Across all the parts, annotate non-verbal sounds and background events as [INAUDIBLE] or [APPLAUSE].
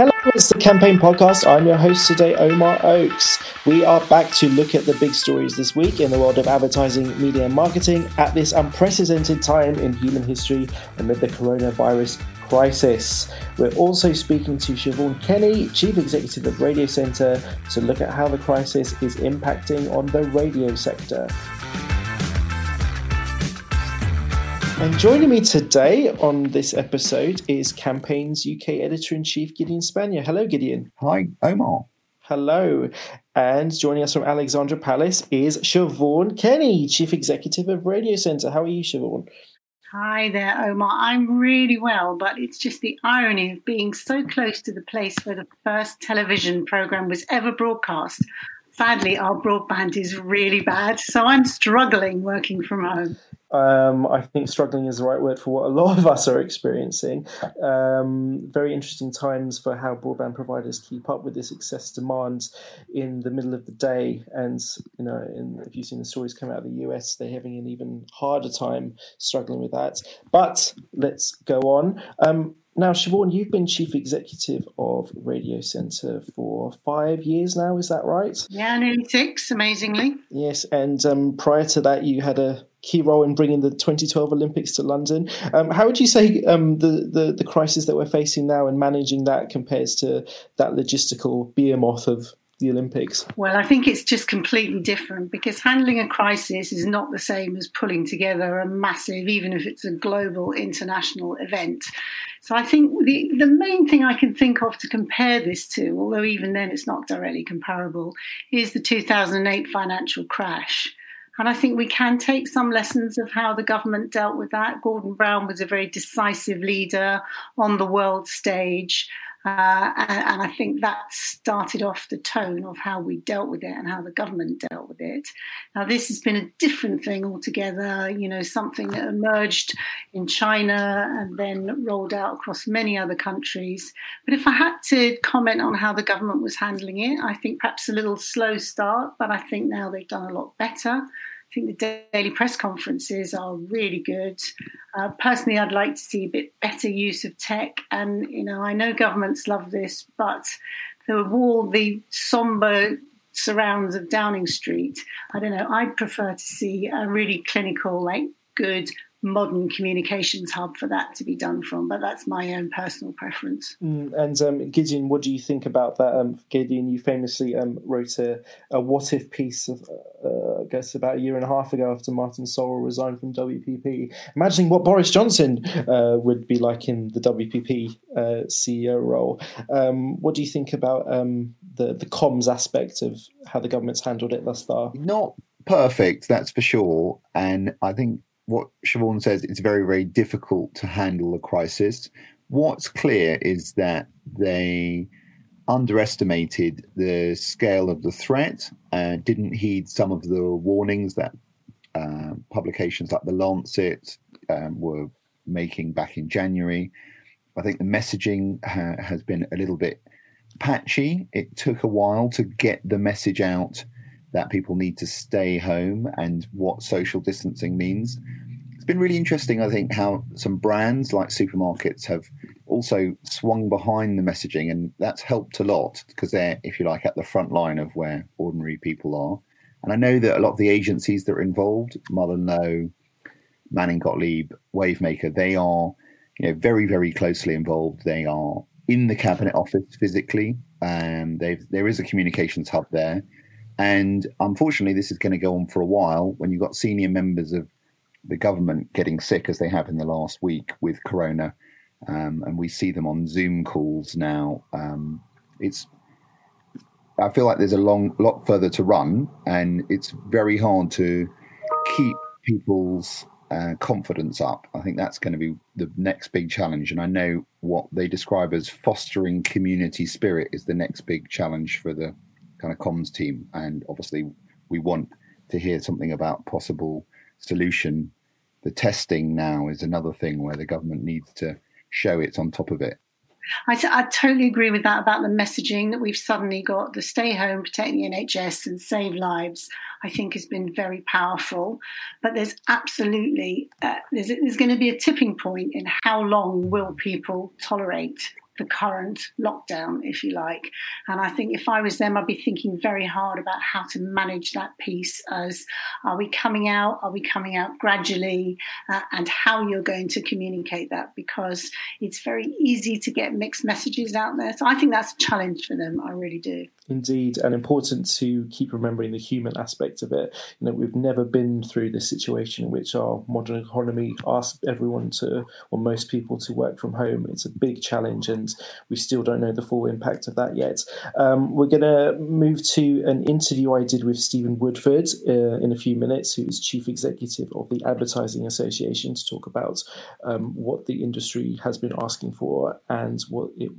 Hello, it's the Campaign Podcast. I'm your host today, Omar Oakes. We are back to look at the big stories this week in the world of advertising, media, and marketing at this unprecedented time in human history amid the coronavirus crisis. We're also speaking to Siobhan Kenny, Chief Executive of Radio Centre, to look at how the crisis is impacting on the radio sector. And joining me today on this episode is Campaign's UK editor in chief, Gideon Spanier. Hello, Gideon. Hi, Omar. Hello. And joining us from Alexandra Palace is Siobhan Kenny, Chief Executive of Radio Centre. How are you, Siobhan? Hi there, Omar. I'm really well, but it's just the irony of being so close to the place where the first television programme was ever broadcast. Sadly, our broadband is really bad, so I'm struggling working from home. Um, I think struggling is the right word for what a [LAUGHS] lot of us are experiencing. Um, very interesting times for how broadband providers keep up with this excess demand in the middle of the day. And you know, in, if you've seen the stories come out of the US, they're having an even harder time struggling with that. But let's go on. Um, now, Siobhan, you've been chief executive of Radio Centre for five years now. Is that right? Yeah, nearly six. Amazingly. Yes, and um, prior to that, you had a key role in bringing the 2012 Olympics to London. Um, how would you say um, the, the, the crisis that we're facing now and managing that compares to that logistical behemoth of the Olympics? Well, I think it's just completely different because handling a crisis is not the same as pulling together a massive, even if it's a global international event. So I think the, the main thing I can think of to compare this to, although even then it's not directly comparable, is the 2008 financial crash. And I think we can take some lessons of how the government dealt with that. Gordon Brown was a very decisive leader on the world stage. Uh, and, and, I think that started off the tone of how we dealt with it and how the government dealt with it. Now, this has been a different thing altogether, you know, something that emerged in China and then rolled out across many other countries. But if I had to comment on how the government was handling it, I think perhaps a little slow start, but I think now they've done a lot better. I think the daily press conferences are really good. Uh, personally, I'd like to see a bit better use of tech. And, you know, I know governments love this, but the wall, the somber surrounds of Downing Street, I don't know, I'd prefer to see a really clinical, like good modern communications hub for that to be done from. But that's my own personal preference. Mm, and um, Gideon, what do you think about that? Um, Gideon, you famously um, wrote a, a, what if piece of, uh, I guess, about a year and a half ago after Martin Sorrell resigned from WPP, imagining what Boris Johnson uh, would be like in the WPP uh, CEO role. Um, what do you think about um, the, the comms aspect of how the government's handled it thus far? Not perfect, that's for sure. And I think what Siobhan says, it's very, very difficult to handle a crisis. What's clear is that they underestimated the scale of the threat, uh, didn't heed some of the warnings that uh, publications like The Lancet um, were making back in January. I think the messaging ha- has been a little bit patchy. It took a while to get the message out that people need to stay home and what social distancing means. It's been really interesting, I think, how some brands like supermarkets have also swung behind the messaging, and that's helped a lot because they're, if you like, at the front line of where ordinary people are. And I know that a lot of the agencies that are involved, MullenLowe, Manning Gottlieb, Wavemaker, they are, you know, very, very closely involved. They are in the cabinet office physically. Um, and there is a communications hub there. And unfortunately, this is going to go on for a while when you've got senior members of the government getting sick, as they have in the last week with Corona. Um, and we see them on Zoom calls now. Um, it's I feel like there's a long lot further to run, and it's very hard to keep people's uh, confidence up. I think that's going to be the next big challenge. And I know what they describe as fostering community spirit is the next big challenge for the kind of comms team, and obviously we want to hear something about possible solution. The testing now is another thing where the government needs to show it's on top of it. I, t- I totally agree with that about the messaging that we've suddenly got the stay home, protect the NHS, and save lives. I think has been very powerful. But there's absolutely uh, there's, there's going to be a tipping point in how long will people tolerate the current lockdown, if you like. And I think if I was them, I'd be thinking very hard about how to manage that piece as are we coming out? Are we coming out gradually? Uh, and how you're going to communicate that because it's very easy to get mixed messages out there. So I think that's a challenge for them. I really do. Indeed, and important to keep remembering the human aspect of it. You know, we've never been through this situation in which our modern economy asks everyone to, or most people, to work from home. It's a big challenge, and we still don't know the full impact of that yet. Um, we're going to move to an interview I did with Stephen Woodford uh, in a few minutes, who is chief executive of the Advertising Association, to talk about um, what the industry has been asking for and what it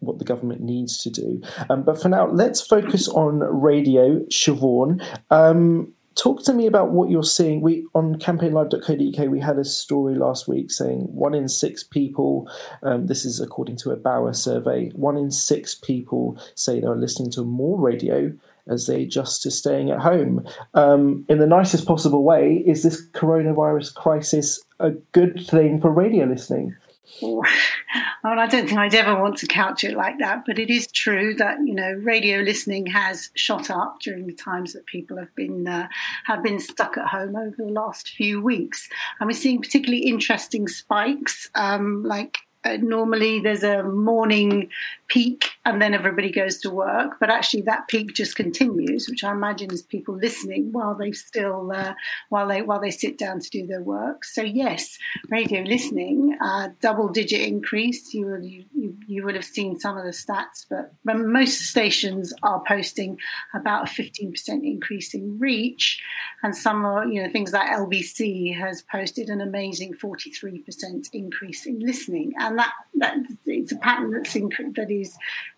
what the government needs to do. Um, but for now, let's focus on radio, Siobhan. Um, talk to me about what you're seeing. We on campaignlive.co.uk we had a story last week saying one in six people. Um, this is according to a Bauer survey. One in six people say they're listening to more radio as they adjust to staying at home. Um, in the nicest possible way, is this coronavirus crisis a good thing for radio listening? Well, [LAUGHS] I don't think I'd ever want to couch it like that, but it is true that you know radio listening has shot up during the times that people have been uh, have been stuck at home over the last few weeks, and we're seeing particularly interesting spikes, um, like uh, normally there's a morning peak and then everybody goes to work. But actually that peak just continues which i imagine is people listening while they still uh, while they while they sit down to do their work. So yes radio listening uh, double digit increase. You would you, you would have seen some of the stats but most stations are posting about a 15% increase in reach. And some are you know things like lbc has posted an amazing 43% increase in listening. And that, that it's a pattern that's inc- that is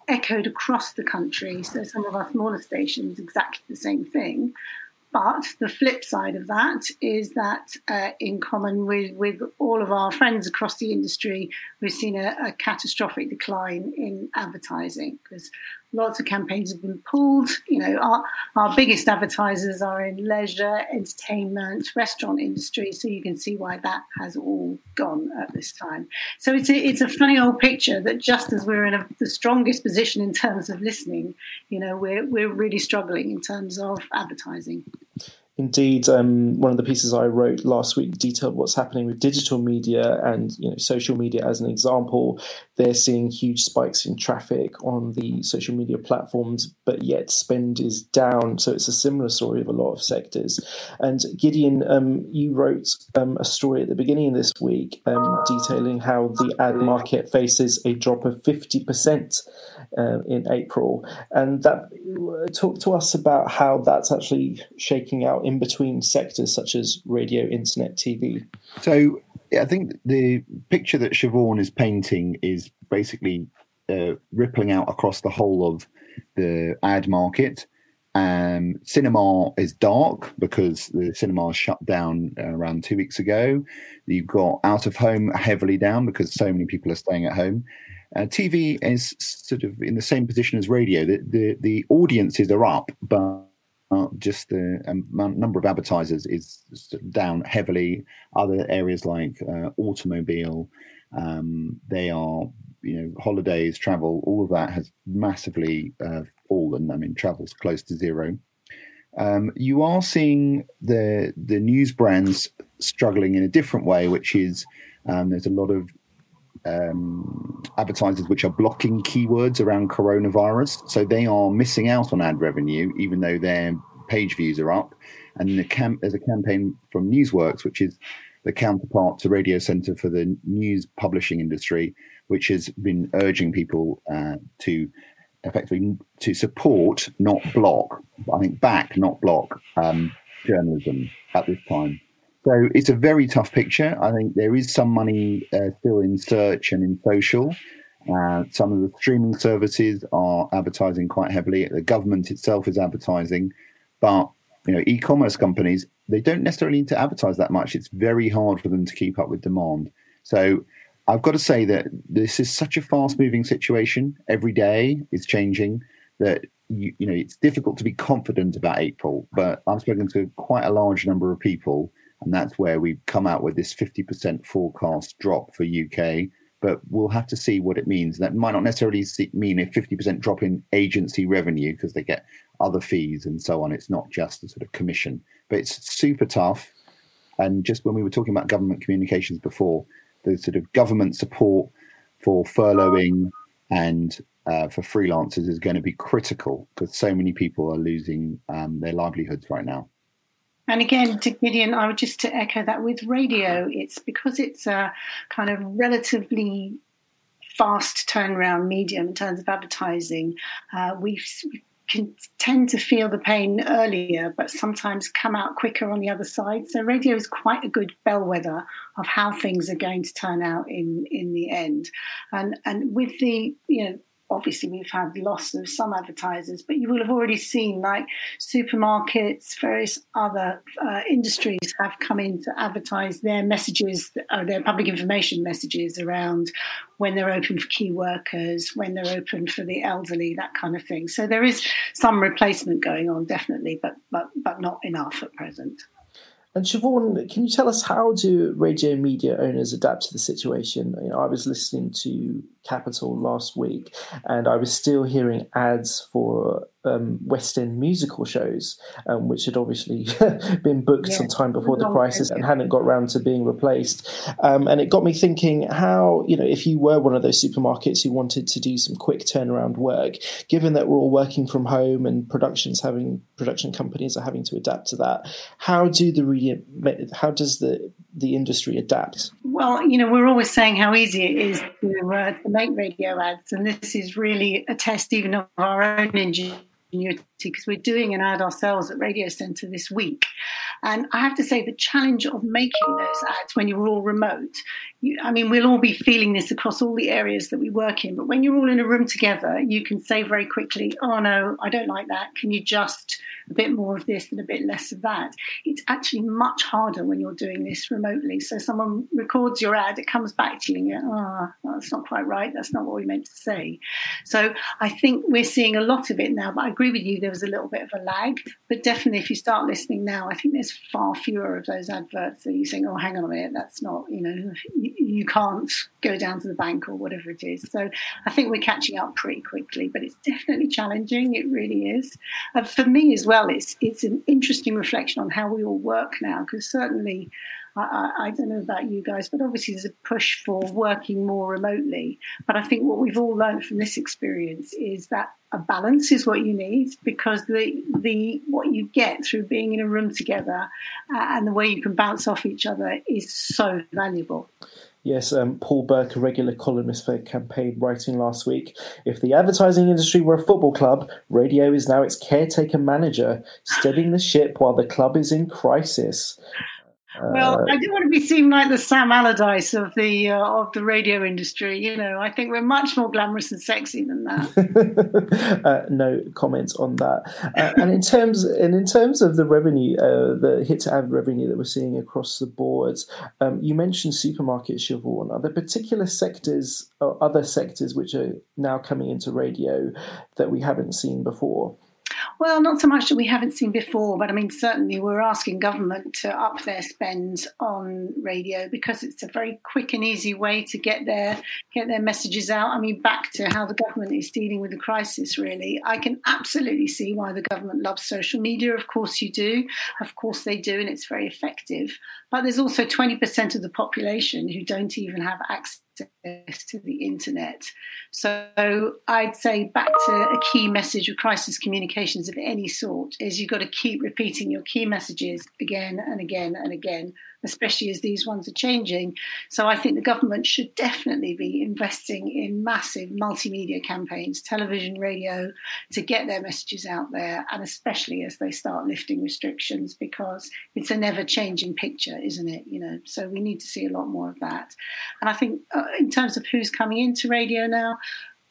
echoed across the country. So some of our smaller stations exactly the same thing. But the flip side of that is that, uh, in common with, with all of our friends across the industry, we've seen a, a catastrophic decline in advertising because lots of campaigns have been pulled. You know, our, our biggest advertisers are in leisure, entertainment, restaurant industry. So you can see why that has all gone at this time. So it's a, it's a funny old picture that just as we're in a, the strongest position in terms of listening, you know, we're, we're really struggling in terms of advertising. Indeed, um, one of the pieces I wrote last week detailed what's happening with digital media and you know social media as an example. They're seeing huge spikes in traffic on the social media platforms, but yet spend is down. So it's a similar story of a lot of sectors. And Gideon, um, you wrote um, a story at the beginning of this week um, detailing how the ad market faces a drop of fifty percent uh, in April, and that talk to us about how that's actually shaking out in between sectors such as radio, internet, TV? So I think the picture that Siobhan is painting is basically uh, rippling out across the whole of the ad market. Um, cinema is dark because the cinema shut down around two weeks ago. You've got out of home heavily down because so many people are staying at home. Uh, TV is sort of in the same position as radio. The, the, the audiences are up, but uh, just the um, number of advertisers is down heavily. Other areas like uh, automobile, um, they are, you know, holidays, travel, all of that has massively uh, fallen. I mean, travel's close to zero. Um, you are seeing the the news brands struggling in a different way, which is um, there's a lot of um, advertisers which are blocking keywords around coronavirus. So they are missing out on ad revenue, even though their page views are up. And the camp, there's a campaign from Newsworks, which is the counterpart to Radio Centre for the news publishing industry, which has been urging people uh, to effectively to support, not block. I think back, not block um, journalism at this time. So it's a very tough picture. I think there is some money uh, still in search and in social. Uh, some of the streaming services are advertising quite heavily. The government itself is advertising, but you know, e-commerce companies they don't necessarily need to advertise that much. It's very hard for them to keep up with demand. So I've got to say that this is such a fast-moving situation. Every day is changing. That you, you know, it's difficult to be confident about April. But I've spoken to quite a large number of people and that's where we've come out with this 50% forecast drop for UK but we'll have to see what it means. That might not necessarily mean a 50% drop in agency revenue because they get other fees and so on. It's not just the sort of commission, but it's super tough. And just when we were talking about government communications before, the sort of government support for furloughing and uh, for freelancers is going to be critical because so many people are losing um, their livelihoods right now. And again, to Gideon, I would just to echo that with radio, it's because it's a kind of relatively fast turnaround medium in terms of advertising. Uh, we can tend to feel the pain earlier, but sometimes come out quicker on the other side. So radio is quite a good bellwether of how things are going to turn out in in the end. And and with the you know obviously we've had loss of some advertisers, but you will have already seen like supermarkets, various other uh, industries have come in to advertise their messages, uh, their public information messages around when they're open for key workers, when they're open for the elderly, that kind of thing. So there is some replacement going on, definitely, but but but not enough at present. And Siobhan, can you tell us how do radio media owners adapt to the situation? You know, I was listening to Capital last week, and I was still hearing ads for um, West End musical shows, um, which had obviously [LAUGHS] been booked yeah. some time before the crisis and hadn't got round to being replaced. Um, and it got me thinking how, you know, if you were one of those supermarkets who wanted to do some quick turnaround work, given that we're all working from home and productions having production companies are having to adapt to that, how do the how does the the industry adapt? Well, you know, we're always saying how easy it is to, uh, to make radio ads, and this is really a test even of our own ingenuity because we're doing an ad ourselves at Radio Centre this week. And I have to say, the challenge of making those ads when you're all remote, you, I mean, we'll all be feeling this across all the areas that we work in, but when you're all in a room together, you can say very quickly, oh no, I don't like that. Can you just a bit more of this and a bit less of that? It's actually much harder when you're doing this remotely. So someone records your ad, it comes back to you and you go, oh, that's not quite right. That's not what we meant to say. So I think we're seeing a lot of it now, but I agree with you, there was a little bit of a lag. But definitely, if you start listening now, I think there's far fewer of those adverts that you think, oh, hang on a minute, that's not, you know, you, can't go down to the bank or whatever it is. So I think we're catching up pretty quickly, but it's definitely challenging. It really is. Uh, for me as well, it's it's an interesting reflection on how we all work now, because certainly. I, I, don't know about you guys, but obviously there's a push for working more remotely. But I think what we've all learned from this experience is that a balance is what you need because the the what you get through being in a room together uh, and the way you can bounce off each other is so valuable. Yes, um, Paul Burke, a regular columnist for Campaign, writing last week If the advertising industry were a football club, radio is now its caretaker manager, steadying the ship while the club is in crisis. Well, uh, I don't want to be seen like the Sam Allardyce of the uh, of the radio industry. You know, I think we're much more glamorous and sexy than that. [LAUGHS] uh, no comments on that. Uh, and in terms and in terms of the revenue, uh, the hit to ad revenue that we're seeing across the boards, um, you mentioned supermarkets, Siobhan. Are there particular sectors or other sectors which are now coming into radio that we haven't seen before? Well, not so much that we haven't seen before, but I mean, certainly we're asking government to up their spend on radio because it's a very quick and easy way to get their get their messages out. I mean, back to how the government is dealing with the crisis. Really, I can absolutely see why the government loves social media. Of course, you do. Of course, they do, and it's very effective. But there's also 20% of the population who don't even have access to the internet. So I'd say back to a key message of crisis communications of any sort is you've got to keep repeating your key messages again and again and again especially as these ones are changing. So I think the government should definitely be investing in massive multimedia campaigns, television, radio, to get their messages out there, and especially as they start lifting restrictions, because it's a never changing picture, isn't it? You know, so we need to see a lot more of that. And I think uh, in terms of who's coming into radio now,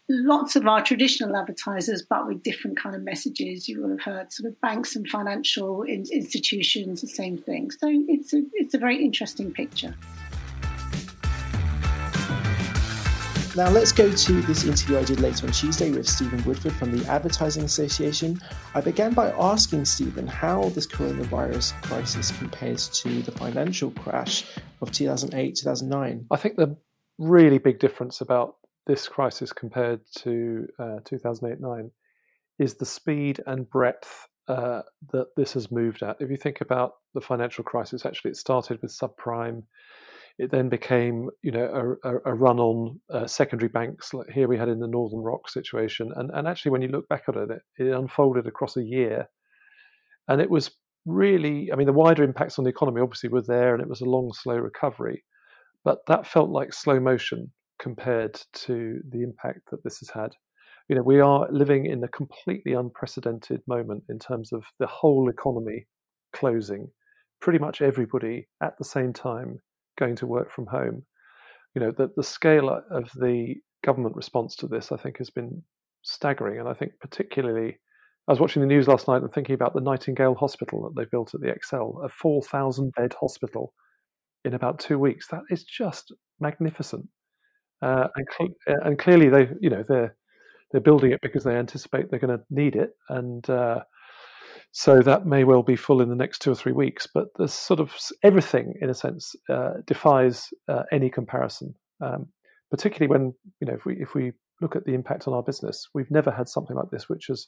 lots of our traditional advertisers, but with different kind of messages. You will have heard sort of banks and financial in- institutions, the same thing. So it's a, it's a very interesting picture. Now let's go to this interview I did later on Tuesday with Stephen Woodford from the Advertising Association. I began by asking Stephen how this coronavirus crisis compares to the financial crash of 2008 2009. I think the really big difference about this crisis compared to uh, 2008-9 is the speed and breadth uh, that this has moved at. If you think about the financial crisis, actually, it started with subprime. It then became, you know, a, a run on uh, secondary banks. Like here we had in the Northern Rock situation, and and actually, when you look back at it, it unfolded across a year, and it was really, I mean, the wider impacts on the economy obviously were there, and it was a long, slow recovery, but that felt like slow motion compared to the impact that this has had you know, we are living in a completely unprecedented moment in terms of the whole economy closing, pretty much everybody at the same time going to work from home. You know, the, the scale of the government response to this, I think, has been staggering. And I think particularly, I was watching the news last night and thinking about the Nightingale Hospital that they built at the ExCeL, a 4,000 bed hospital in about two weeks. That is just magnificent. Uh, and, cl- and clearly, they, you know, they're they're building it because they anticipate they're going to need it, and uh, so that may well be full in the next two or three weeks. But there's sort of everything, in a sense, uh, defies uh, any comparison. Um, particularly when you know if we if we look at the impact on our business, we've never had something like this, which is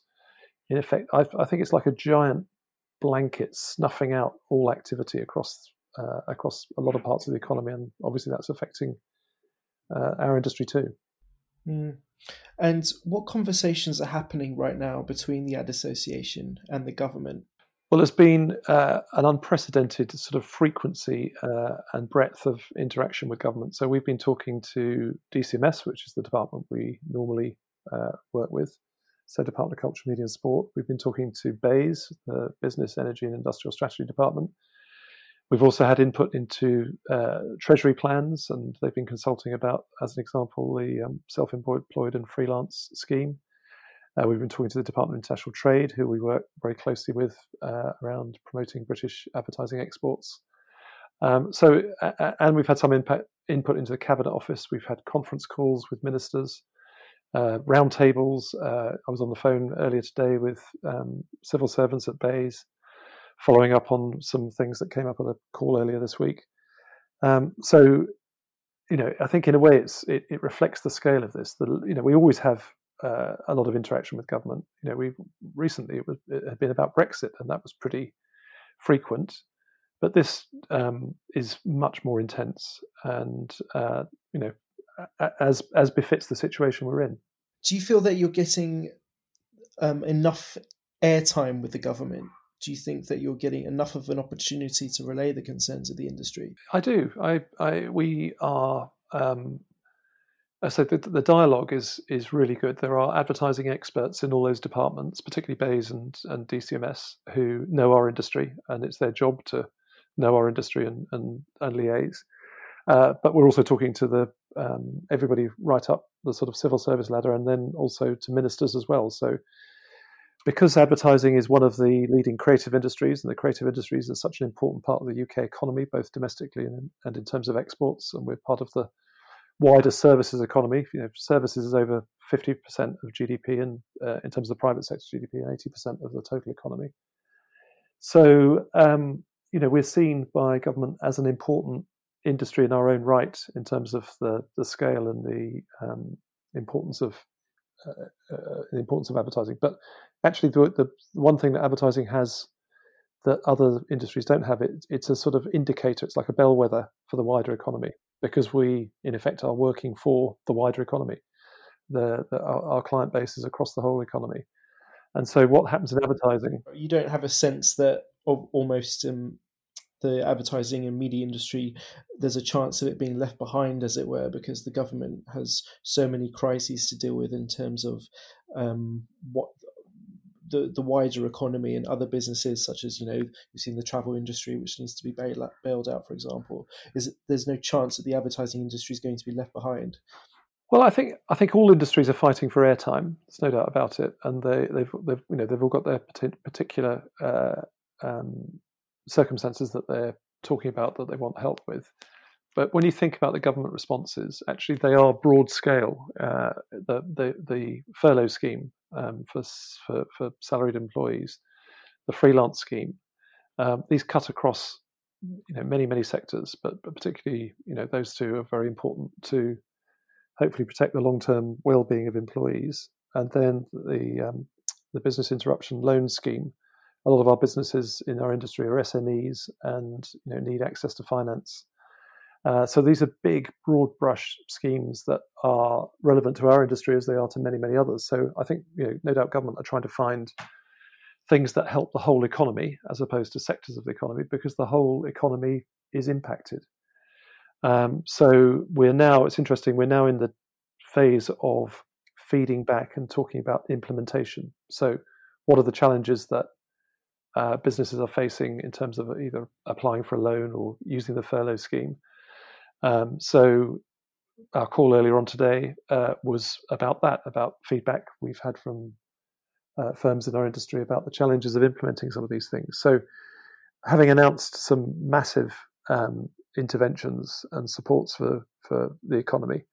in effect, I, I think it's like a giant blanket snuffing out all activity across uh, across a lot of parts of the economy, and obviously that's affecting uh, our industry too. Mm. And what conversations are happening right now between the Ad Association and the government? Well, there's been uh, an unprecedented sort of frequency uh, and breadth of interaction with government. So we've been talking to DCMS, which is the department we normally uh, work with, so Department of Culture, Media and Sport. We've been talking to BEIS, the Business, Energy and Industrial Strategy Department. We've also had input into uh, treasury plans, and they've been consulting about, as an example, the um, self-employed and freelance scheme. Uh, we've been talking to the Department of International Trade, who we work very closely with uh, around promoting British advertising exports. Um, so, and we've had some impact, input into the Cabinet Office. We've had conference calls with ministers, uh, roundtables. Uh, I was on the phone earlier today with um, civil servants at BEIS following up on some things that came up on a call earlier this week. Um, so, you know, I think in a way it's it, it reflects the scale of this. The, you know, we always have uh, a lot of interaction with government. You know, we recently it, was, it had been about Brexit, and that was pretty frequent. But this um, is much more intense, and uh, you know, as as befits the situation we're in. Do you feel that you're getting um, enough airtime with the government do you think that you're getting enough of an opportunity to relay the concerns of the industry? I do. I, I we are. Um, so the, the dialogue is is really good. There are advertising experts in all those departments, particularly BEIS and, and DCMS, who know our industry, and it's their job to know our industry and and, and liaise. Uh, but we're also talking to the um, everybody right up the sort of civil service ladder, and then also to ministers as well. So because advertising is one of the leading creative industries, and the creative industries are such an important part of the UK economy, both domestically and, and in terms of exports, and we're part of the wider services economy. You know, services is over 50% of GDP, and uh, in terms of the private sector GDP, and 80% of the total economy. So, um, you know, we're seen by government as an important industry in our own right in terms of the the scale and the um, importance of uh, uh, the importance of advertising. But actually, the, the one thing that advertising has that other industries don't have it it's a sort of indicator. It's like a bellwether for the wider economy because we in effect are working for the wider economy. The, the our, our, client base is across the whole economy. And so what happens in advertising you don't have a sense that almost um, the advertising and media industry, there's a chance of it being left behind, as it were, because the government has so many crises to deal with in terms of um, what the the wider economy and other businesses, such as you know, you've seen the travel industry, which needs to be bailed out, for example. Is there's no chance that the advertising industry is going to be left behind? Well, I think I think all industries are fighting for airtime. There's no doubt about it, and they, they've they've you know they've all got their particular uh, um, circumstances that they're talking about that they want help with. But when you think about the government responses, actually they are broad scale. Uh, the, the, the furlough scheme um, for, for, for salaried employees, the freelance scheme, um, these cut across you know many many sectors, but, but particularly you know those two are very important to hopefully protect the long term well being of employees. And then the um, the business interruption loan scheme. A lot of our businesses in our industry are SMEs and you know, need access to finance. Uh, so these are big, broad brush schemes that are relevant to our industry as they are to many, many others. So I think, you know, no doubt government are trying to find things that help the whole economy as opposed to sectors of the economy because the whole economy is impacted. Um, so we're now, it's interesting, we're now in the phase of feeding back and talking about implementation. So, what are the challenges that uh, businesses are facing in terms of either applying for a loan or using the furlough scheme? Um, so, our call earlier on today uh, was about that, about feedback we've had from uh, firms in our industry about the challenges of implementing some of these things. So, having announced some massive um, interventions and supports for for the economy,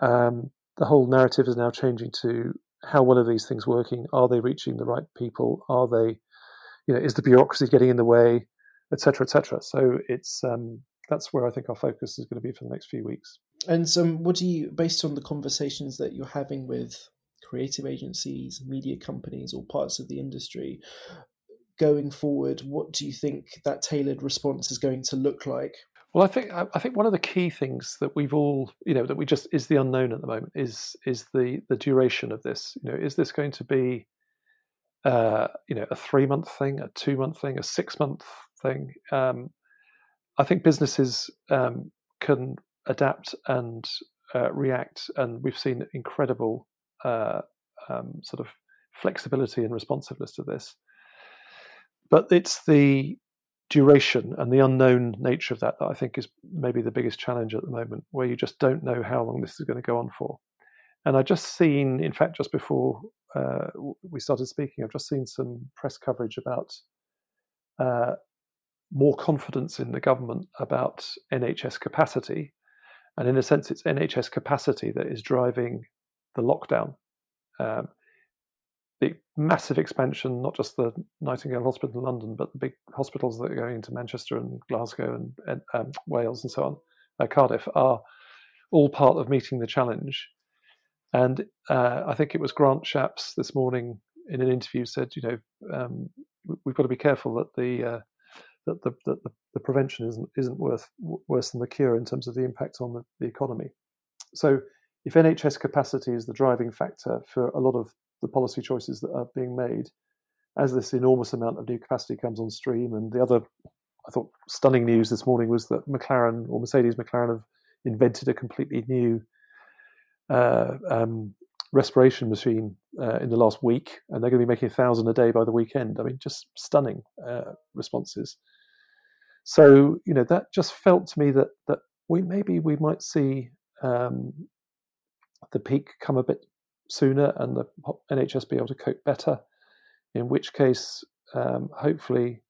um, the whole narrative is now changing to how well are these things working? Are they reaching the right people? Are they, you know, is the bureaucracy getting in the way, etc., etc. So it's um, that's where I think our focus is going to be for the next few weeks. And um, what do you, based on the conversations that you're having with creative agencies, media companies, or parts of the industry, going forward, what do you think that tailored response is going to look like? Well, I think I think one of the key things that we've all, you know, that we just is the unknown at the moment is is the the duration of this. You know, is this going to be, uh, you know, a three month thing, a two month thing, a six month thing? Um, I think businesses um, can adapt and uh, react, and we've seen incredible uh, um, sort of flexibility and responsiveness to this. But it's the duration and the unknown nature of that that I think is maybe the biggest challenge at the moment, where you just don't know how long this is going to go on for. And I just seen, in fact, just before uh, we started speaking, I've just seen some press coverage about uh, more confidence in the government about NHS capacity. And in a sense, it's NHS capacity that is driving the lockdown. Um, the massive expansion, not just the Nightingale Hospital in London, but the big hospitals that are going into Manchester and Glasgow and, and um, Wales and so on, uh, Cardiff, are all part of meeting the challenge. And uh, I think it was Grant Shapps this morning in an interview said, you know, um, we've got to be careful that the uh, that the, that the, the prevention isn't isn't worth worse than the cure in terms of the impact on the, the economy. So if NHS capacity is the driving factor for a lot of the policy choices that are being made as this enormous amount of new capacity comes on stream. And the other, I thought, stunning news this morning was that McLaren or Mercedes McLaren have invented a completely new uh, um, respiration machine uh, in the last week, and they're going to be making a thousand a day by the weekend. I mean, just stunning uh, responses. So you know that just felt to me that that we maybe we might see um, the peak come a bit sooner and the NHS be able to cope better. In which case, um, hopefully,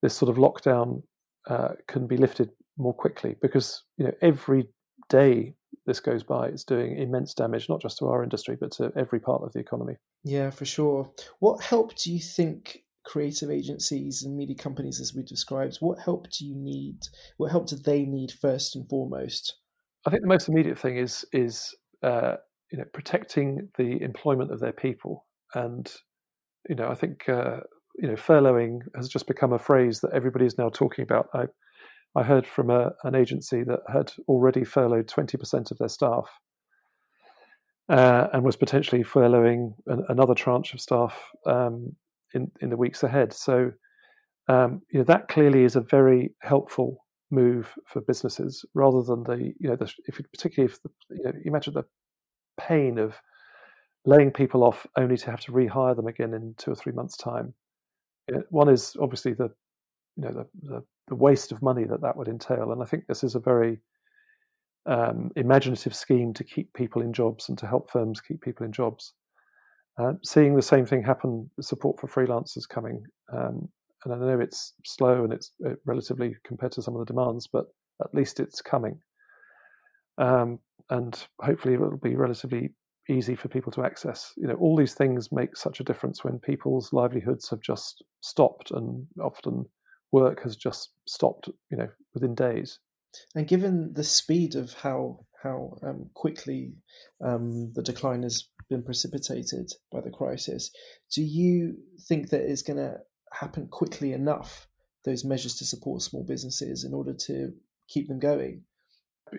this sort of lockdown uh, can be lifted more quickly because you know every day this goes by, it's doing immense damage not just to our industry but to every part of the economy. Yeah, for sure. What help do you think creative agencies and media companies, as we described, what help do you need? What help do they need first and foremost? I think the most immediate thing is is uh, you know protecting the employment of their people and you know i think uh, you know furloughing has just become a phrase that everybody is now talking about i i heard from a, an agency that had already furloughed 20% of their staff uh, and was potentially furloughing an, another tranche of staff um, in in the weeks ahead so um, you know that clearly is a very helpful move for businesses rather than the you know the, if particularly if the, you know imagine the pain of laying people off only to have to rehire them again in two or three months' time. One is obviously the you know the, the, the waste of money that that would entail, and I think this is a very um, imaginative scheme to keep people in jobs and to help firms keep people in jobs. Uh, seeing the same thing happen, support for freelancers coming, um, and I know it's slow and it's it relatively compared to some of the demands, but at least it's coming. Um, and hopefully it will be relatively easy for people to access. You know, all these things make such a difference when people's livelihoods have just stopped and often work has just stopped, you know, within days. And given the speed of how how um, quickly um, the decline has been precipitated by the crisis, do you think that it's going to happen quickly enough? Those measures to support small businesses in order to keep them going.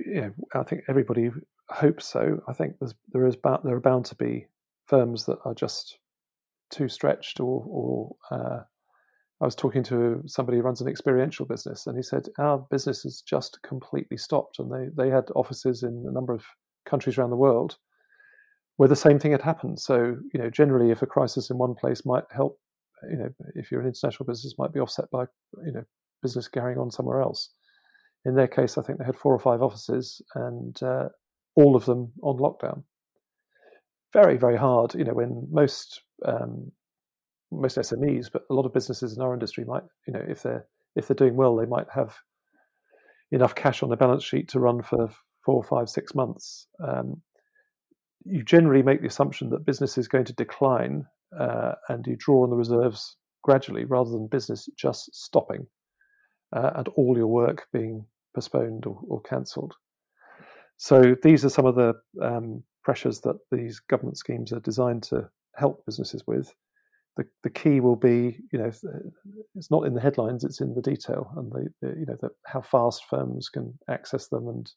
Yeah, I think everybody hopes so. I think there's there is bound, there are bound to be firms that are just too stretched or or uh, I was talking to somebody who runs an experiential business, and he said our business has just completely stopped, and they they had offices in a number of countries around the world where the same thing had happened. So you know, generally, if a crisis in one place might help, you know, if you're an international business, might be offset by you know business carrying on somewhere else. In their case, I think they had four or five offices, and uh, all of them on lockdown. Very, very hard. You know, when most um, most SMEs, but a lot of businesses in our industry might, you know, if they're if they're doing well, they might have enough cash on their balance sheet to run for four, five, six months. Um, you generally make the assumption that business is going to decline, uh, and you draw on the reserves gradually, rather than business just stopping uh, and all your work being postponed or, or cancelled. So these are some of the um, pressures that these government schemes are designed to help businesses with the, the key will be, you know, it's not in the headlines; it's in the detail and the, the you know the, how fast firms can access them and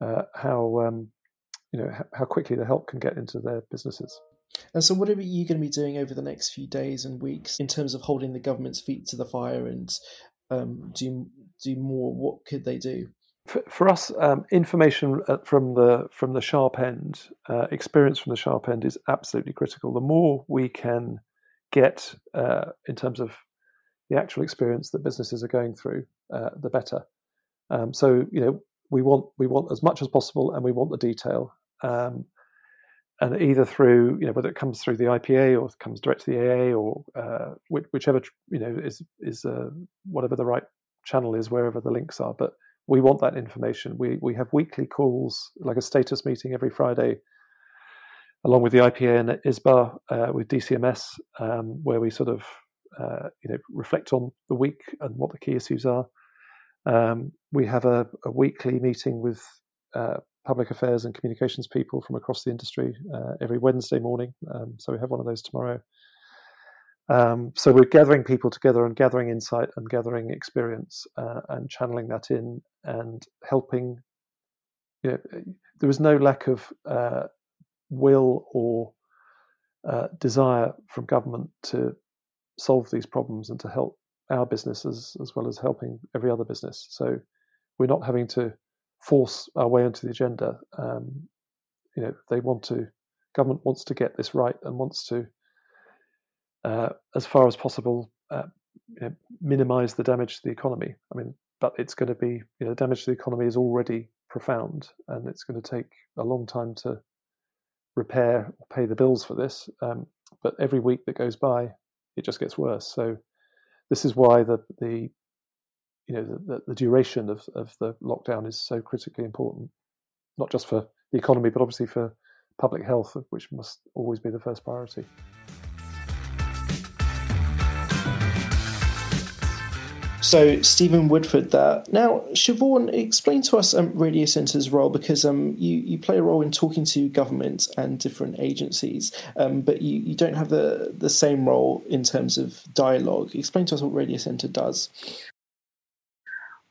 uh, how um, you know how, quickly the help can get into their businesses. And so, what are you going to be doing over the next few days and weeks in terms of holding the government's feet to the fire and um, do do more? What could they do? For, for us, um, information uh, from the from the sharp end, uh, experience from the sharp end is absolutely critical. The more we can get uh, in terms of the actual experience that businesses are going through, uh, the better. Um, so you know we want we want as much as possible, and we want the detail. Um, and either through you know whether it comes through the IPA or comes direct to the AA or uh, whichever you know is is uh, whatever the right channel is wherever the links are. But we want that information. We we have weekly calls like a status meeting every Friday along with the IPA and ISBA uh, with DCMS, um, where we sort of uh, you know reflect on the week and what the key issues are. Um, we have a, a, weekly meeting with uh, public affairs and communications people from across the industry uh, every Wednesday morning. Um, so we have one of those tomorrow. Um, so we're gathering people together and gathering insight and gathering experience uh, and channeling that in and helping. You know, there is no lack of uh, will or uh, desire from government to solve these problems and to help our businesses as well as helping every other business. So we're not having to force our way onto the agenda. Um, you know, they want to. Government wants to get this right and wants to, uh, as far as possible, uh, you know, minimise the damage to the economy. I mean, but it's going to be, you know, damage to the economy is already profound, and it's going to take a long time to repair or pay the bills for this. Um, but every week that goes by, it just gets worse. So this is why the the you know the, the duration of, of the lockdown is so critically important, not just for the economy, but obviously for public health, which must always be the first priority. So Stephen Woodford there. Now, Siobhan, explain to us um, Radio Centre's role because um, you, you play a role in talking to government and different agencies, um, but you, you don't have the, the same role in terms of dialogue. Explain to us what Radio Centre does.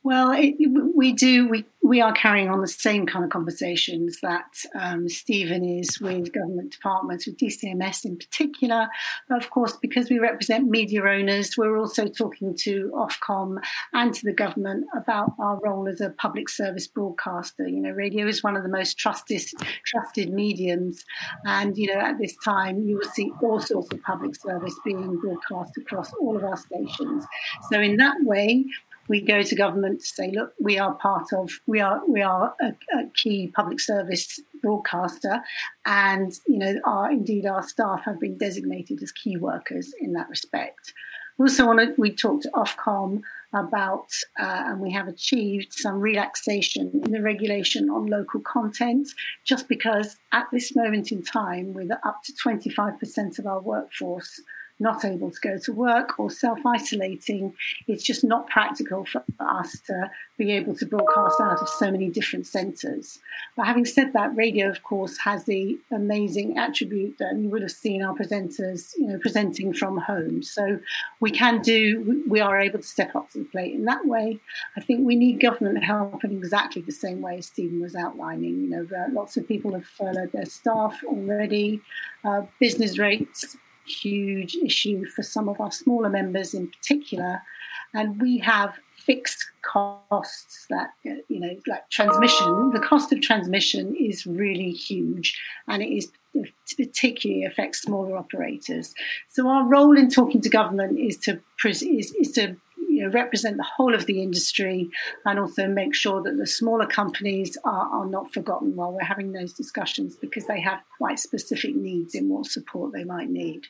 Well, it, we do. We we are carrying on the same kind of conversations that um, Stephen is with government departments, with DCMS in particular. But of course, because we represent media owners, we're also talking to Ofcom and to the government about our role as a public service broadcaster. You know, radio is one of the most trusted trusted mediums, and you know, at this time, you will see all sorts of public service being broadcast across all of our stations. So, in that way, we go to government to say, look, we are part of, we are we are a, a key public service broadcaster, and you know, our indeed our staff have been designated as key workers in that respect. We also we talked to Ofcom about, uh, and we have achieved some relaxation in the regulation on local content, just because at this moment in time, with up to 25% of our workforce not able to go to work or self isolating, it's just not practical for us to be able to broadcast out of so many different centres. But having said that, radio, of course, has the amazing attribute that you would have seen our presenters, you know, presenting from home. So we can do, we are able to step up to the plate in that way. I think we need government help in exactly the same way as Stephen was outlining. You know, lots of people have furloughed their staff already. Uh, business rates huge issue for some of our smaller members in particular. And we have fixed costs that, you know, like transmission. The cost of transmission is really huge and it is particularly affects smaller operators. So our role in talking to government is to is, is to know, represent the whole of the industry and also make sure that the smaller companies are, are not forgotten while we're having those discussions because they have quite specific needs in what support they might need.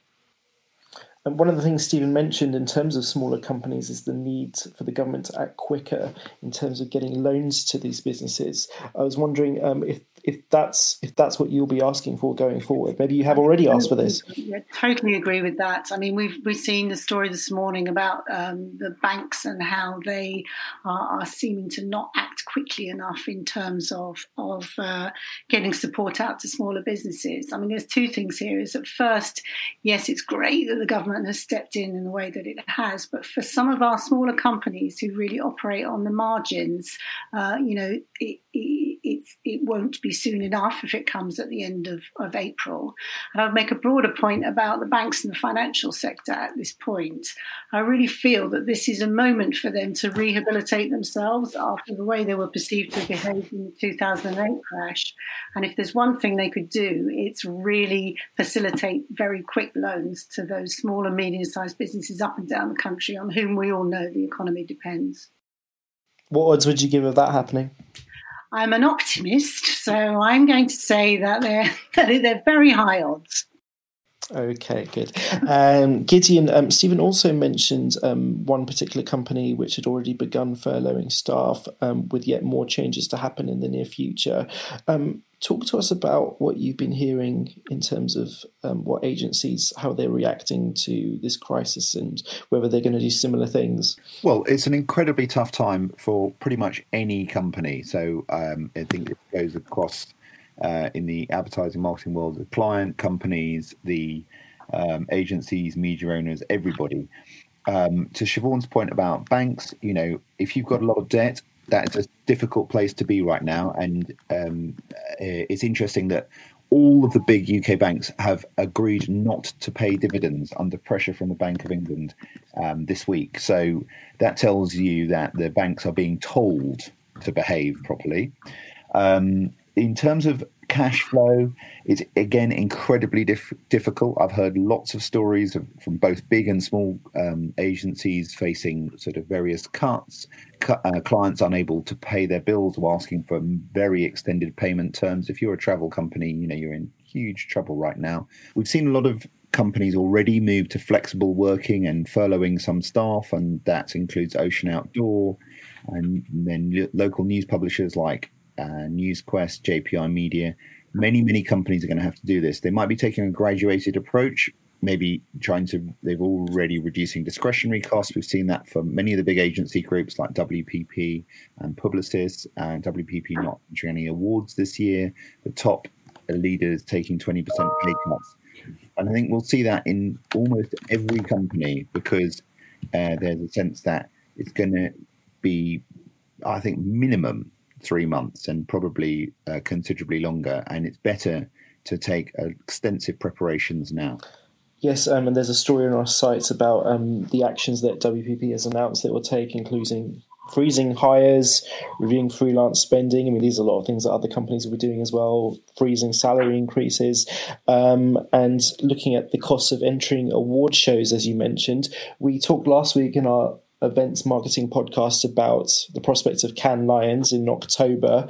And one of the things Stephen mentioned in terms of smaller companies is the need for the government to act quicker in terms of getting loans to these businesses. I was wondering um, if if that's if that's what you'll be asking for going forward. Maybe you have already asked for this. I totally agree with that. I mean, we've we've seen the story this morning about um, the banks and how they are, are, seeming to not act quickly enough in terms of of uh, getting support out to smaller businesses. I mean, there's two things here. Is at first, yes, it's great that the government has stepped in in the way that it has, but for some of our smaller companies who really operate on the margins, uh, you know, it, it, it won't be soon enough if it comes at the end of, of April. And I would make a broader point about the banks and the financial sector at this point. I really feel that this is a moment for them to rehabilitate themselves after the way they were perceived to behave in the 2008 crash. And if there's one thing they could do, it's really facilitate very quick loans to those small and medium sized businesses up and down the country on whom we all know the economy depends. What odds would you give of that happening? I'm an optimist, so I'm going to say that they're [LAUGHS] that they're very high odds. Okay, good. Um, Gideon, um, Stephen also mentioned um, one particular company which had already begun furloughing staff, um, with yet more changes to happen in the near future. Um, talk to us about what you've been hearing in terms of um, what agencies, how they're reacting to this crisis, and whether they're going to do similar things. Well, it's an incredibly tough time for pretty much any company. So I think it goes across uh, in the advertising marketing world, the client companies, the um, agencies, media owners, everybody. Um, to Siobhan's point about banks, you know, if you've got a lot of debt, that's a difficult place to be right now. And um, it's interesting that all of the big UK banks have agreed not to pay dividends under pressure from the Bank of England um, this week. So that tells you that the banks are being told to behave properly. Um, in terms of cash flow, it's again incredibly dif- difficult. I've heard lots of stories of, from both big and small um, agencies facing sort of various cuts, cu- uh, clients unable to pay their bills or asking for very extended payment terms. If you're a travel company, you know you're in huge trouble right now. We've seen a lot of companies already move to flexible working and furloughing some staff, and that includes Ocean Outdoor, and then local news publishers like uh, NewsQuest, JPI Media. Many, many companies are going to have to do this. They might be taking a graduated approach, maybe trying to, they've already reducing discretionary costs. We've seen that for many of the big agency groups like WPP and Publicis, and WPP not entering any awards this year. The top leaders taking 20% pay cuts. And I think we'll see that in almost every company because uh, there's a sense that it's going to be, I think, minimum three months and probably uh, considerably longer. And it's better to take uh, extensive preparations now. Yes, um, and there's a story on our sites about um, the actions that WPP has announced that will take, including freezing hires, reviewing freelance spending. I mean, these are a lot of things that other companies will be doing as well, freezing salary increases, um, and looking at the costs of entering award shows, as you mentioned. We talked last week in our events marketing podcast about the prospects of Cannes Lions in October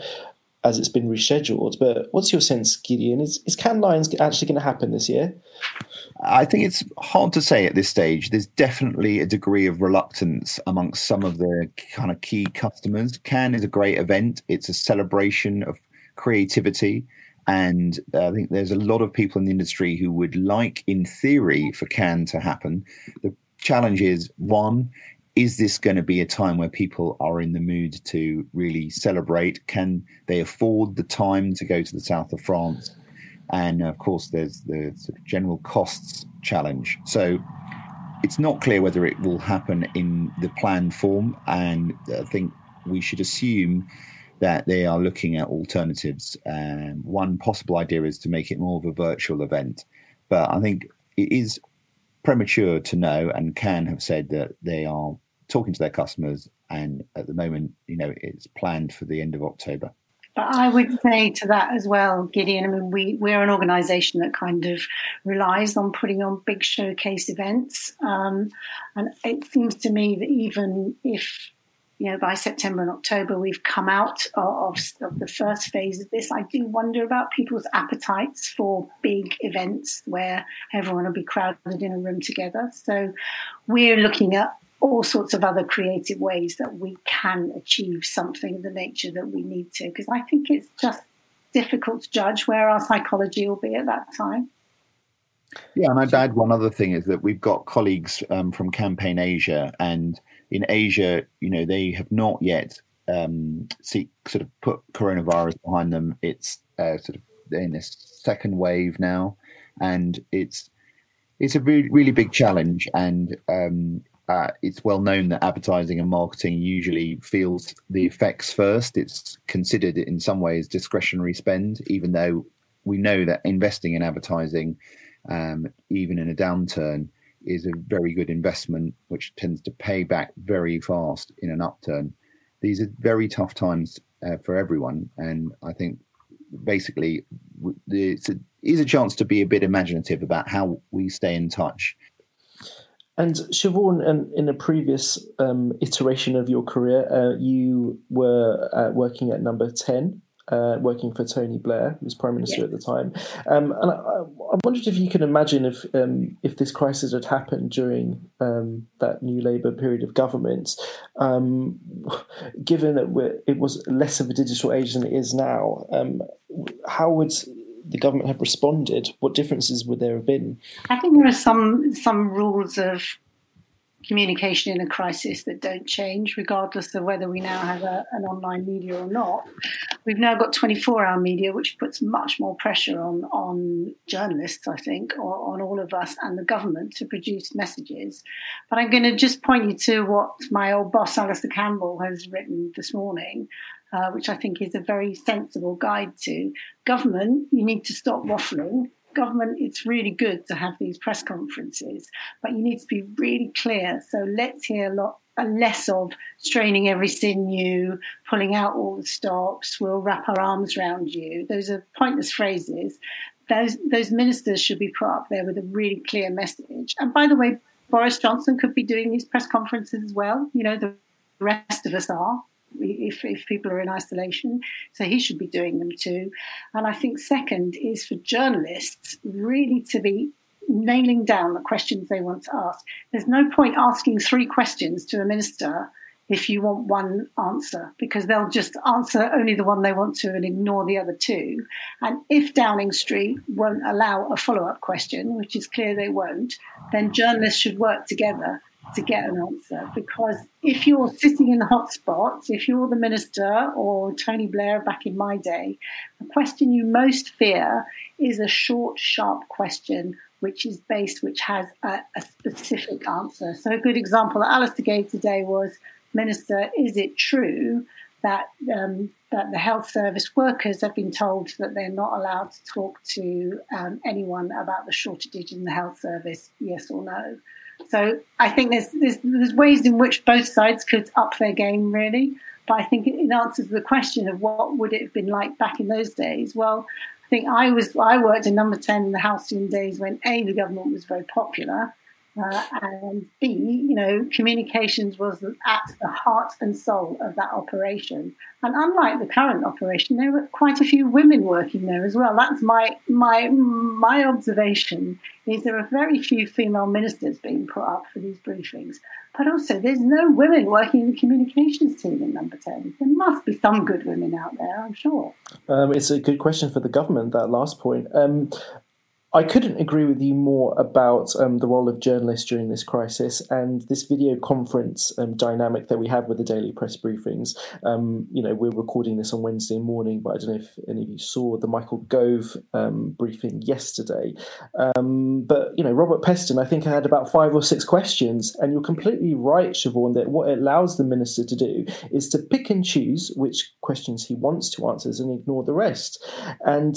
as it's been rescheduled. But what's your sense, Gideon? Is, is Cannes Lions actually going to happen this year? I think it's hard to say at this stage. There's definitely a degree of reluctance amongst some of the kind of key customers. Cannes is a great event. It's a celebration of creativity And uh, I think there's a lot of people in the industry who would like, in theory, for Cannes to happen. The challenge is one, is this going to be a time where people are in the mood to really celebrate? Can they afford the time to go to the south of France? And of course, there's the general costs challenge. So it's not clear whether it will happen in the planned form. And I think we should assume that they are looking at alternatives. Um, one possible idea is to make it more of a virtual event. But I think it is premature to know, and Cannes have said that they are talking to their customers, and at the moment, you know, it's planned for the end of October. But I would say to that as well, Gideon. I mean, we we're an organisation that kind of relies on putting on big showcase events, um, and it seems to me that even if you know by September and October we've come out of, of the first phase of this, I do wonder about people's appetites for big events where everyone will be crowded in a room together. So we're looking at all sorts of other creative ways that we can achieve something of the nature that we need to. Because I think it's just difficult to judge where our psychology will be at that time. Yeah, and I'd add one other thing is that we've got colleagues um, from Campaign Asia, and in Asia, you know, they have not yet um, see, sort of put coronavirus behind them. It's uh, sort of in this second wave now, and it's it's a really, really big challenge. And um, uh, it's well known that advertising and marketing usually feels the effects first. It's considered in some ways discretionary spend, even though we know that investing in advertising, um, even in a downturn, is a very good investment, which tends to pay back very fast in an upturn. These are very tough times uh, for everyone, and I think basically it's a, is a chance to be a bit imaginative about how we stay in touch and Siobhan, um, in a previous um, iteration of your career, uh, you were uh, working at Number Ten, uh, working for Tony Blair, who was Prime Minister yes. at the time. Um, and I, I, wondered if you can imagine if um, if this crisis had happened during um, that New Labour period of government, um, given that it was less of a digital age than it is now. how would the government have responded, what differences would there have been? I think there are some some rules of communication in a crisis that don't change, regardless of whether we now have a, an online media or not. We've now got 24 hour media, which puts much more pressure on, on journalists, I think, or on all of us and the government to produce messages. But I'm going to just point you to what my old boss, Alastair Campbell, has written this morning uh, which I think is a very sensible guide to government. You need to stop waffling. Government, it's really good to have these press conferences, but you need to be really clear. So let's hear a lot less of straining every sinew, pulling out all the stops, we'll wrap our arms around you. Those are pointless phrases. Those, those ministers should be put up there with a really clear message. And by the way, Boris Johnson could be doing these press conferences as well. You know, the rest of us are if, if people are in isolation. So he should be doing them too. And I think, second, is for journalists really to be nailing down the questions they want to ask. There's no point asking three questions to a minister if you want one answer, because they'll just answer only the one they want to and ignore the other two. And if Downing Street won't allow a follow up question, which is clear they won't, then journalists should work together to get an answer because if you're sitting in the hot spots, if you're the minister or Tony Blair back in my day, the question you most fear is a short, sharp question which is based, which has a, a specific answer. So a good example that Alastair gave today was, Minister, is it true that um, that the health service workers have been told that they're not allowed to talk to um, anyone about the shortages in the health service, yes or no? So I think there's, there's, there's ways in which both sides could up their game really. But I think in answer to the question of what would it have been like back in those days. Well, I think I was I worked in number ten in the halcyon days when a the government was very popular, Uh, and B, you know, communications was at the heart and soul of that operation. And unlike the current operation, there were quite a few women working there as well. That's my my my observation. Is there are very few female ministers being put up for these briefings, but also there's no women working in the communications team in Number Ten. There must be some good women out there, I'm sure. Um, it's a good question for the government. That last point. Um, I couldn't agree with you more about um, the role of journalists during this crisis and this video conference um, dynamic that we have with the daily press briefings. Um, you know, we're recording this on Wednesday morning, but I don't know if any of you saw the Michael Gove um, briefing yesterday. Um, but, you know, Robert Peston, I think, had about five or six questions. And you're completely right, Siobhan, that what it allows the minister to do is to pick and choose which questions he wants to answer and ignore the rest. And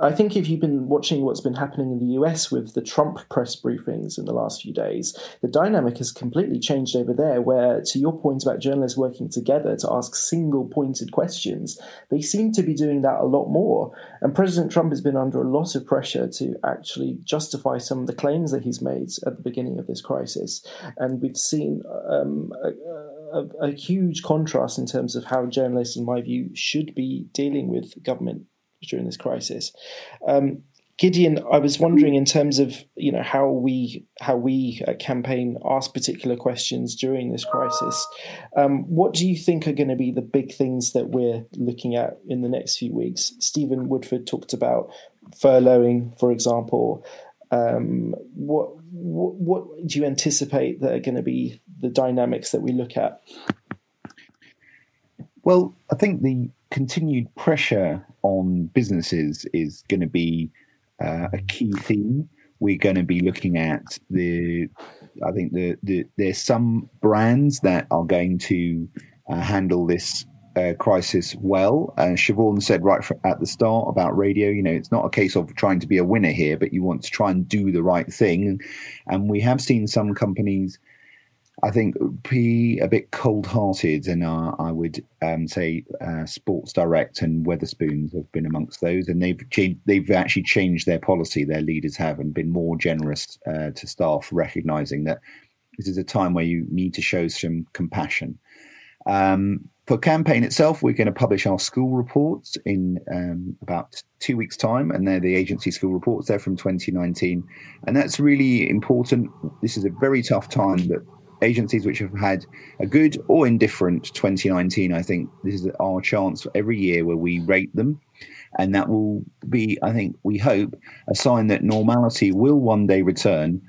I think if you've been watching what's been happening in the US with the Trump press briefings in the last few days, the dynamic has completely changed over there. Where, to your point about journalists working together to ask single pointed questions, they seem to be doing that a lot more. And President Trump has been under a lot of pressure to actually justify some of the claims that he's made at the beginning of this crisis. And we've seen um, a, a, a huge contrast in terms of how journalists, in my view, should be dealing with government during this crisis. Um, Gideon, I was wondering in terms of you know how we how we uh, campaign ask particular questions during this crisis. Um, what do you think are going to be the big things that we're looking at in the next few weeks? Stephen Woodford talked about furloughing, for example. Um, what, what what do you anticipate that are going to be the dynamics that we look at? Well, I think the continued pressure on businesses is going to be uh, a key theme. We're going to be looking at the, I think the, the there's some brands that are going to uh, handle this uh, crisis well. Uh, Siobhan said right at the start about radio, you know, it's not a case of trying to be a winner here, but you want to try and do the right thing. And we have seen some companies I think be a bit cold-hearted, and uh, I would um, say uh, Sports Direct and Wetherspoons have been amongst those, and they've they've actually changed their policy. Their leaders have and been more generous uh, to staff, recognizing that this is a time where you need to show some compassion. Um, for campaign itself, we're going to publish our school reports in um, about two weeks' time, and they're the agency school reports. They're from 2019, and that's really important. This is a very tough time that agencies which have had a good or indifferent 2019, I think this is our chance every year where we rate them. And that will be, I think, we hope, a sign that normality will one day return.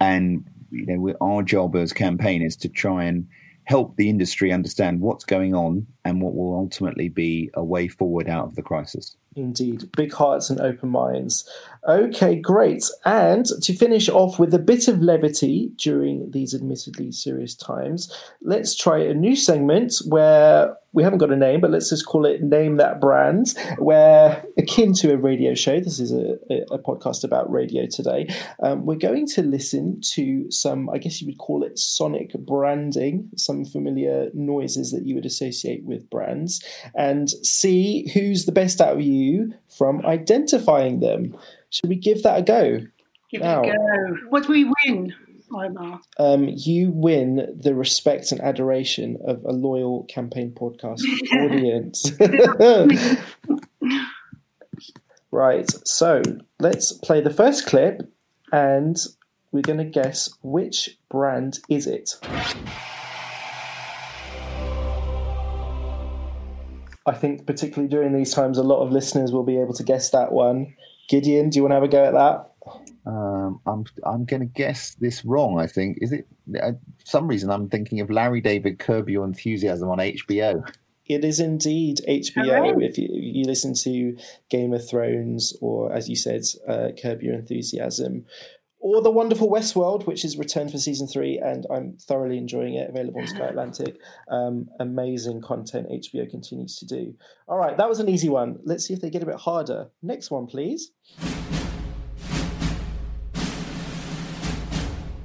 And, you know, our job as campaign is to try and help the industry understand what's going on and what will ultimately be a way forward out of the crisis. Indeed, big hearts and open minds. Okay, great. And to finish off with a bit of levity during these admittedly serious times, let's try a new segment where we haven't got a name, but let's just call it Name That Brand, where akin to a radio show, this is a, a podcast about radio today, um, we're going to listen to some, I guess you would call it sonic branding, some familiar noises that you would associate with brands, and see who's the best out of you from identifying them. Should we give that a go? Give now, it a go. What do we win? Omar? Um, you win the respect and adoration of a loyal campaign podcast [LAUGHS] audience. [LAUGHS] right, so let's play the first clip and we're going to guess which brand is it. I think particularly during these times, a lot of listeners will be able to guess that one. Gideon, do you want to have a go at that? Um, I'm I'm going to guess this wrong. I think is it uh, some reason I'm thinking of Larry David Curb Your Enthusiasm on HBO. It is indeed HBO. If you, you, listen to Game of Thrones, or as you said, uh, Curb Your Enthusiasm, or The Wonderful Westworld, which is returned for season three, and I'm thoroughly enjoying it. Available on Sky Atlantic. Um, amazing content HBO continues to do. All right, that was an easy one. Let's see if they get a bit harder. Next one, please.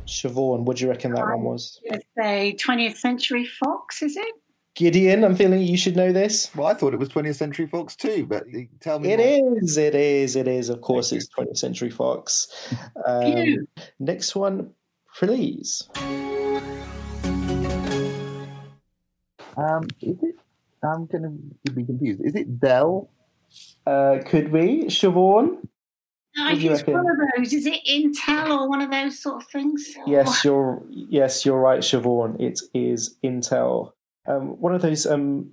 Siobhan, what do you reckon that one was? Say 20th Century Fox, is it? Gideon, I'm feeling you should know this. Well, I thought it was 20th Century Fox too, but tell me. It more. is. It is. It is. Of course, it's 20th Century Fox. [LAUGHS] Um, next one, please. Um, is it? I'm going to be confused. Is it Dell? Uh, could we, Siobhan? I think it's one of those. Is it Intel or one of those sort of things? Yes, you're. Yes, you're right, Siobhan. It is Intel. Um, one of those um,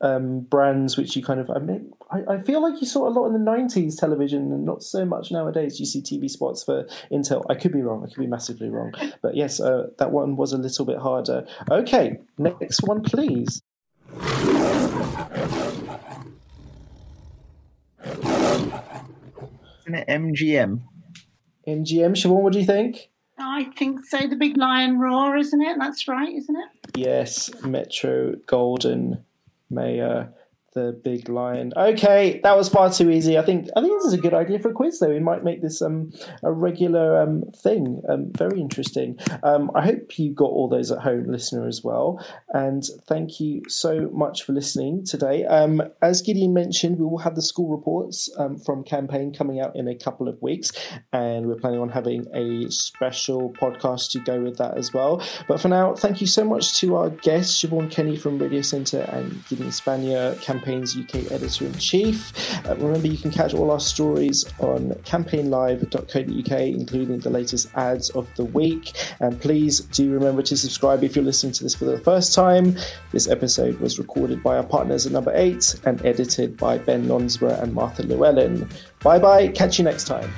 um, brands which you kind of. I mean, I, I, feel like you saw a lot in the '90s television, and not so much nowadays. You see TV spots for Intel. I could be wrong. I could be massively wrong. [LAUGHS] But yes, uh, that one was a little bit harder. Okay, next one, please. Isn't it MGM? MGM, Siobhan, what do you think? I think so. The big lion roar, isn't it? That's right, isn't it? Yes, Metro Goldwyn Mayer the big lion. Okay, that was far too easy. I think I think this is a good idea for a quiz, though. We might make this um, a regular um, thing. Um, very interesting. Um, I hope you got all those at home, listener, as well. And thank you so much for listening today. Um, as Gideon mentioned, we will have the school reports um, from campaign coming out in a couple of weeks, and we're planning on having a special podcast to go with that as well. But for now, thank you so much to our guests, Siobhan Kenny from Radio Centre and Gideon Spanier, campaign Campaign's UK editor in chief. Uh, remember, you can catch all our stories on campaignlive.co.uk, including the latest ads of the week. And please do remember to subscribe if you're listening to this for the first time. This episode was recorded by our partners at Number 8 and edited by Ben Lonsborough and Martha Llewellyn. Bye bye, catch you next time.